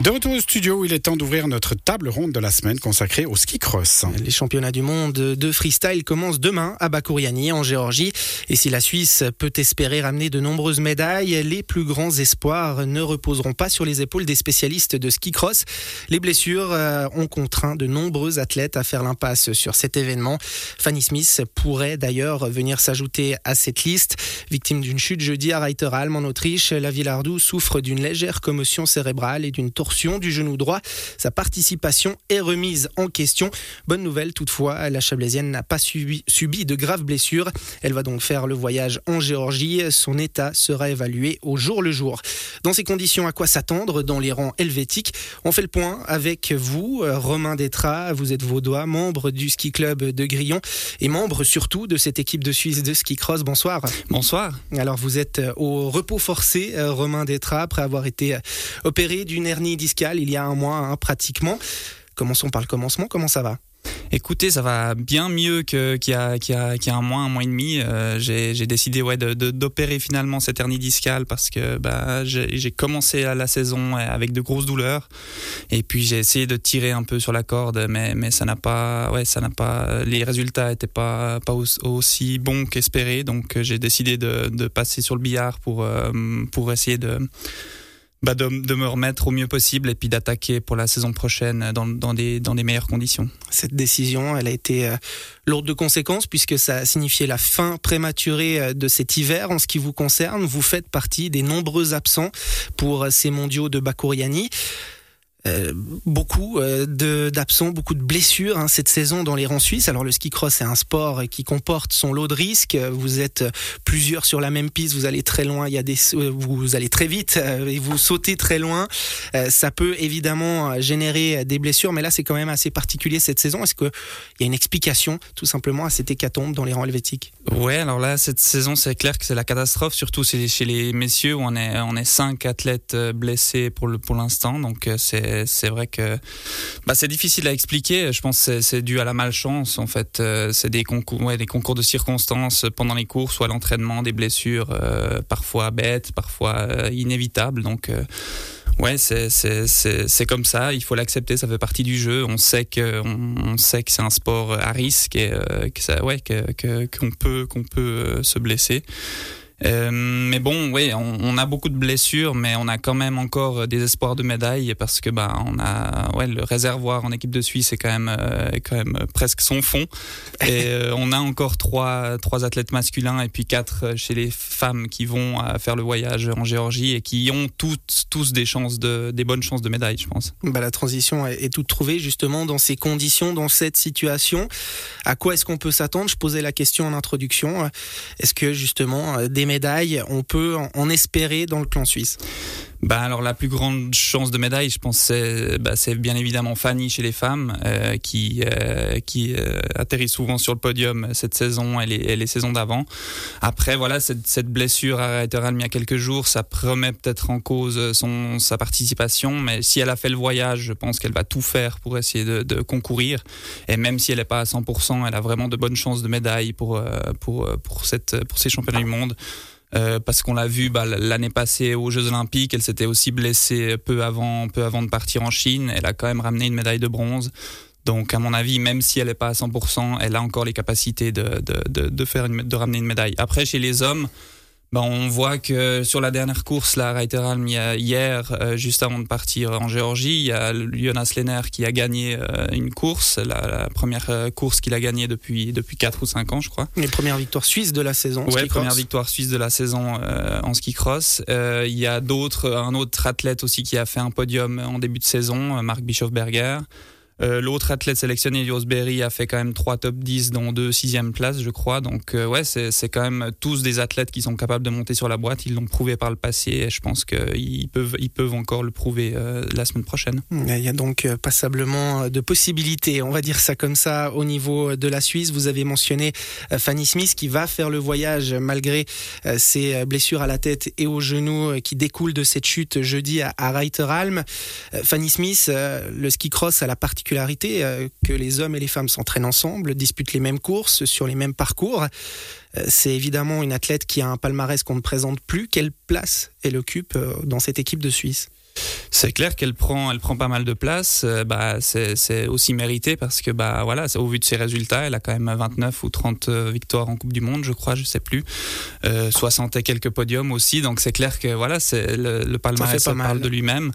De retour au studio il est temps d'ouvrir notre table ronde de la semaine consacrée au ski cross. Les championnats du monde de freestyle commencent demain à Bakouriani en Géorgie. Et si la Suisse peut espérer ramener de nombreuses médailles, les plus grands espoirs ne reposeront pas sur les épaules des spécialistes de ski cross. Les blessures euh, ont contraint de nombreux athlètes à faire l'impasse sur cet événement. Fanny Smith pourrait d'ailleurs venir s'ajouter à cette liste. Victime d'une chute jeudi à Reiteralm en Autriche, la Villardou souffre d'une légère commotion cérébrale et d'une torsion du genou droit. Sa participation est remise en question. Bonne nouvelle toutefois, la Chablaisienne n'a pas subi, subi de graves blessures. Elle va donc faire le voyage en Géorgie. Son état sera évalué au jour le jour. Dans ces conditions, à quoi s'attendre dans les rangs helvétiques? On fait le point avec vous, Romain Détra. Vous êtes vaudois, membre du ski club de Grillon et membre surtout de cette équipe de Suisse de ski cross. Bonsoir. Bonsoir. Alors vous êtes au repos forcé, Romain Détra, après avoir été opéré d'une hernie discale il y a un mois hein, pratiquement. Commençons par le commencement, comment ça va? Écoutez, ça va bien mieux qu'il y, a, y, y a un mois, un mois et demi. Euh, j'ai décidé ouais, d'opérer de, finalement cette hernie discale parce que bah, j'ai commencé la saison avec de grosses douleurs. Et puis j'ai essayé de tirer un peu sur la corde, mais, mais ça n'a pas, ouais, ça n'a pas, les résultats n'étaient pas, pas aussi bons qu'espéré. Donc j'ai décidé de, de, passer sur le billard pour, euh, pour essayer de bah de, de, me remettre au mieux possible et puis d'attaquer pour la saison prochaine dans, dans, des, dans des meilleures conditions. Cette décision, elle a été euh, lourde de conséquences puisque ça a signifié la fin prématurée euh, de cet hiver en ce qui vous concerne. Vous faites partie des nombreux absents pour ces mondiaux de Bakouriani. Euh, beaucoup euh, d'absents, beaucoup de blessures hein, cette saison dans les rangs suisses. Alors le ski cross est un sport qui comporte son lot de risques. Vous êtes plusieurs sur la même piste, vous allez très loin, il y a des, euh, vous allez très vite et vous sautez très loin. ça peut évidemment générer des blessures, mais là c'est quand même assez particulier cette saison. Est-ce qu'il y a une explication tout simplement à cette hécatombe dans les rangs helvétiques? Ouais, alors là cette saison c'est clair que c'est la catastrophe, surtout chez les messieurs où on est on est cinq athlètes blessés pour le pour l'instant, donc c'est c'est vrai que bah, c'est difficile à expliquer. Je pense que c'est dû à la malchance. En fait, euh, c'est des concours, des concours de circonstances pendant les courses ou à l'entraînement, des blessures euh, parfois bêtes, parfois euh, inévitables. Donc Ouais, c'est comme ça. Il faut l'accepter. Ça fait partie du jeu. On sait que que c'est un sport à risque et ouais, qu'on peut qu'on peut se blesser. Euh, mais bon, oui, on, on, a beaucoup de blessures, mais on a quand même encore des espoirs de médailles parce que bah, on a, ouais, le réservoir en équipe de Suisse est quand même, euh, quand même presque son fond. Et euh, on a encore trois, trois athlètes masculins et puis quatre chez les femmes qui vont faire le voyage en Géorgie et qui ont toutes, tous des chances de, des bonnes chances de médailles, je pense. Bah, la transition est toute trouvée justement dans ces conditions, dans cette situation. À quoi est-ce qu'on peut s'attendre? Je posais la question en introduction. Est-ce que justement des médailles, on peut en espérer dans le clan suisse bah alors la plus grande chance de médaille, je pense, c'est bah, bien évidemment Fanny chez les femmes, euh, qui euh, qui euh, atterrit souvent sur le podium cette saison et les, les saisons d'avant. Après voilà cette, cette blessure à Reiteralm il y a quelques jours, ça remet peut-être en cause son sa participation, mais si elle a fait le voyage, je pense qu'elle va tout faire pour essayer de, de, concourir. Et même si elle n'est pas à 100%, elle a vraiment de bonnes chances de médaille pour pour pour cette pour ces championnats du monde. Euh, parce qu'on l'a vu bah, l'année passée aux Jeux Olympiques, elle s'était aussi blessée peu avant, peu avant de partir en Chine. Elle a quand même ramené une médaille de bronze. Donc, à mon avis, même si elle n'est pas à 100%, elle a encore les capacités de, de, de, faire de ramener une médaille. Après, chez les hommes, ben, on voit que sur la dernière course, la Reiteralm, hier, euh, juste avant de partir en Géorgie, il y a Jonas Lenner qui a gagné euh, une course, la, première euh, course qu'il a gagnée depuis depuis quatre ou cinq ans, je crois. Les premières victoires suisses de la saison. Ouais, première victoire suisse de la saison en ski cross. il y a d'autres, un autre athlète aussi qui a fait un podium en début de saison, Marc Bischofberger. Euh, l'autre athlète sélectionné, Jos a fait quand même trois top 10, dont deux sixième place, je crois. Donc euh, ouais, c'est quand même tous des athlètes qui sont capables de monter sur la boîte. Ils l'ont prouvé par le passé et je pense qu'ils peuvent, ils peuvent encore le prouver euh, la semaine prochaine. Il y a donc passablement de possibilités, on va dire ça comme ça, au niveau de la Suisse. Vous avez mentionné Fanny Smith qui va faire le voyage malgré ses blessures à la tête et aux genoux qui découlent de cette chute jeudi à, à Reiteralm. Fanny Smith, le ski cross a la particularité euh, que les hommes et les femmes s'entraînent ensemble, disputent les mêmes courses sur les mêmes parcours. Euh, c'est évidemment une athlète qui a un palmarès qu'on ne présente plus. Quelle place elle occupe euh, dans cette équipe de Suisse? C'est clair qu'elle prend, elle prend pas mal de place. Euh, bah, c'est aussi mérité parce que, bah, voilà, au vu de ses résultats, elle a quand même 29 ou 30 euh, victoires en Coupe du Monde, je crois, je sais plus. Euh, 60 et quelques podiums aussi. Donc c'est clair que, voilà, c'est le, le palmarès ça, parle de lui-même.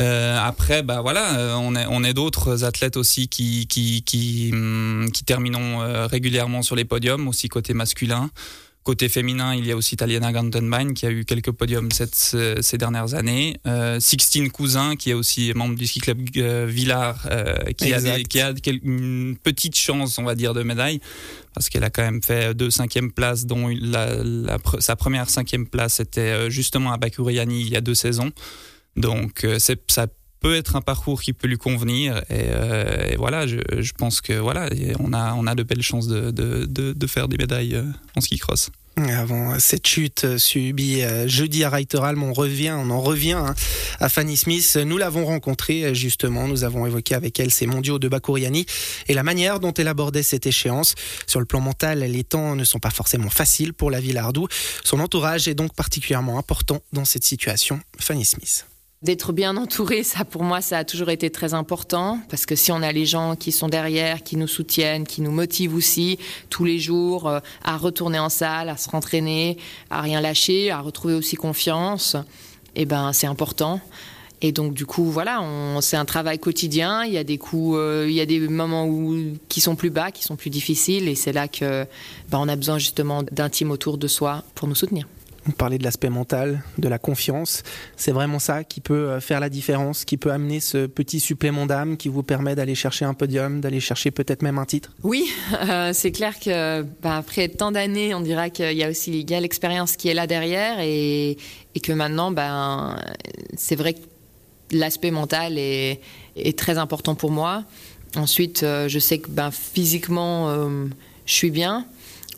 Euh, après, bah voilà, euh, on est, on est d'autres athlètes aussi qui, qui, qui, hum, qui terminons régulièrement sur les podiums, aussi côté masculin. Côté féminin, il y a aussi Taliana Gantenbein qui a eu quelques podiums cette, ces dernières années. Euh, Sixtine Cousin qui est aussi membre du ski club euh, Villard euh, qui, a qui, a une petite chance, on va dire, de médaille parce qu'elle a quand même fait deux cinquièmes places, dont la, la, sa première cinquième place était euh, justement à Bakuriani il y a deux saisons. Donc euh, ça peut être un parcours qui peut lui convenir et, euh, voilà je, pense que voilà on a on a de belles chances de, de, de, de faire des médailles euh, en ski cross. Avant cette chute subie jeudi à Reiteralm, on revient, on en revient hein, à Fanny Smith. Nous l'avons rencontrée justement, nous avons évoqué avec elle ses mondiaux de Bakouriani et la manière dont elle abordait cette échéance. Sur le plan mental, les temps ne sont pas forcément faciles pour la Villardou. Son entourage est donc particulièrement important dans cette situation. Fanny Smith d'être bien entouré, ça pour moi, ça a toujours été très important parce que si on a les gens qui sont derrière, qui nous soutiennent, qui nous motivent aussi tous les jours euh, à retourner en salle, à se rentraîner, à rien lâcher, à retrouver aussi confiance, eh ben c'est important. Et donc du coup voilà, c'est un travail quotidien. Il y a des coups, euh, il y a des moments où qui sont plus bas, qui sont plus difficiles, et c'est là que ben, a besoin justement d'intimes autour de soi pour nous soutenir. On parlait de l'aspect mental, de la confiance. C'est vraiment ça qui peut euh, faire la différence, qui peut amener ce petit supplément d'âme qui vous permet d'aller chercher un podium, d'aller chercher peut-être même un titre. Oui, euh, c'est clair que bah, après tant d'années, on dira qu'il y a aussi l'expérience qui est là derrière et, que maintenant, ben, c'est vrai que l'aspect mental est, très important pour moi. Ensuite, euh, je sais que ben, physiquement, je suis bien.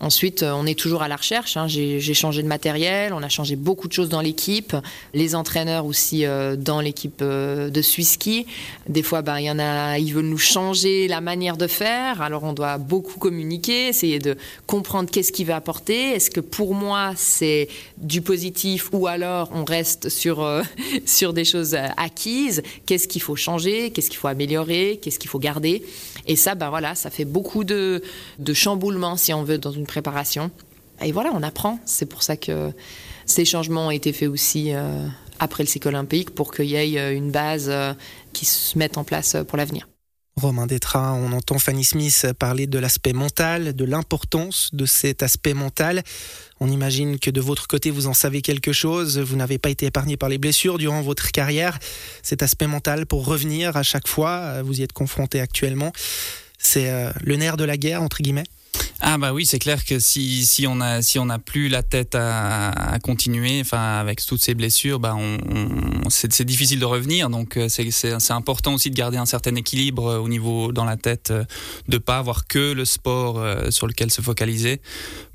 Ensuite, euh, on est toujours à la recherche. Hein. J'ai changé de matériel, on a changé beaucoup de choses dans l'équipe. Les entraîneurs aussi euh, dans l'équipe euh, de Swisski. Des fois, ben, y en a, ils veulent nous changer la manière de faire. Alors, on doit beaucoup communiquer, essayer de comprendre qu'est-ce qu'il va apporter. Est-ce que pour moi, c'est du positif ou alors on reste sur, euh, sur des choses acquises? Qu'est-ce qu'il faut changer? Qu'est-ce qu'il faut améliorer? Qu'est-ce qu'il faut garder? Et ça, ben voilà, ça fait beaucoup de, de chamboulements, si on veut, dans une préparation. Et voilà, on apprend. C'est pour ça que ces changements ont été faits aussi euh, après le cycle olympique pour qu'il y ait euh, une base euh, qui se mette en place pour l'avenir. Romain Détra, on entend Fanny Smith parler de l'aspect mental, de l'importance de cet aspect mental. On imagine que de votre côté, vous en savez quelque chose. Vous n'avez pas été épargné par les blessures durant votre carrière. Cet aspect mental pour revenir à chaque fois, vous y êtes confronté actuellement. C'est le nerf de la guerre, entre guillemets ah bah oui, c'est clair que si, si on a si on n'a plus la tête à, continuer, enfin avec toutes ces blessures, bah c'est difficile de revenir. Donc euh, c'est important aussi de garder un certain équilibre euh, au niveau dans la tête, euh, de pas avoir que le sport sur lequel se focaliser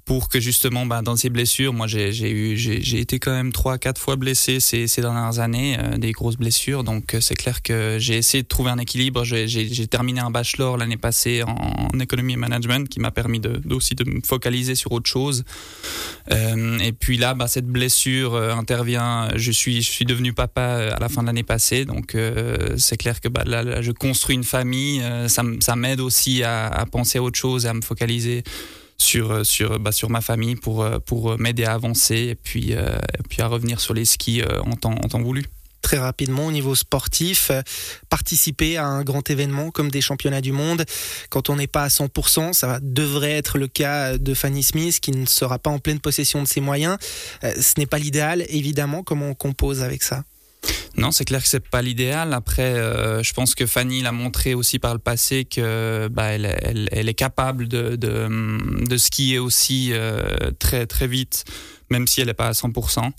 pour que justement bah, dans ces blessures, moi j'ai eu j'ai été quand même trois quatre fois blessé ces, ces dernières années, euh, des grosses blessures. Donc euh, c'est clair que j'ai essayé de trouver un équilibre. J'ai terminé un bachelor l'année passée en, économie et management qui m'a permis de, aussi de me focaliser sur autre chose. Euh, et puis là, bah, cette blessure intervient. Je suis je suis devenu papa à la fin de l'année passée, donc c'est clair que bah, là, je construis une famille. ça ça m'aide aussi à, à penser à autre chose, et à me focaliser sur, euh, sur, bah, sur ma famille pour, euh, pour m'aider à avancer et puis, euh, puis à revenir sur les skis en temps, en temps voulu. Très rapidement au niveau sportif, participer à un grand événement comme des championnats du monde, quand on n'est pas à 100%, ça devrait être le cas de Fanny Smith qui ne sera pas en pleine possession de ses moyens. Ce n'est pas l'idéal, évidemment, comment on compose avec ça? Non, c'est clair que c'est pas l'idéal. Après, euh, je pense que Fanny l'a montré aussi par le passé que bah, elle, est capable de, de, skier aussi euh, très très vite, même si elle n'est pas à 100%.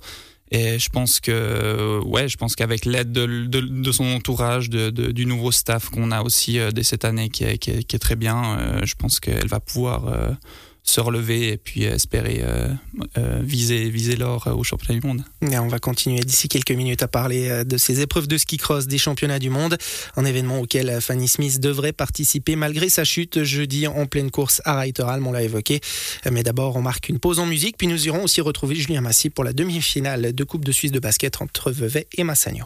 Et je pense que, ouais, je pense qu'avec l'aide de, son entourage, de, du nouveau staff qu'on a aussi euh, dès cette année, qui est, très bien, je pense qu'elle va pouvoir se relever et puis espérer euh, euh, viser, viser l'or au championnat du monde. Et on va continuer d'ici quelques minutes à parler euh, de ces épreuves de ski cross des championnats du monde, un événement auquel Fanny Smith devrait participer malgré sa chute jeudi en pleine course à Reiteralm, on l'a évoqué. Mais d'abord, on marque une pause en musique, puis nous irons aussi retrouver Julien Massy pour la demi-finale de Coupe de Suisse de basket entre Vevey et Massagno.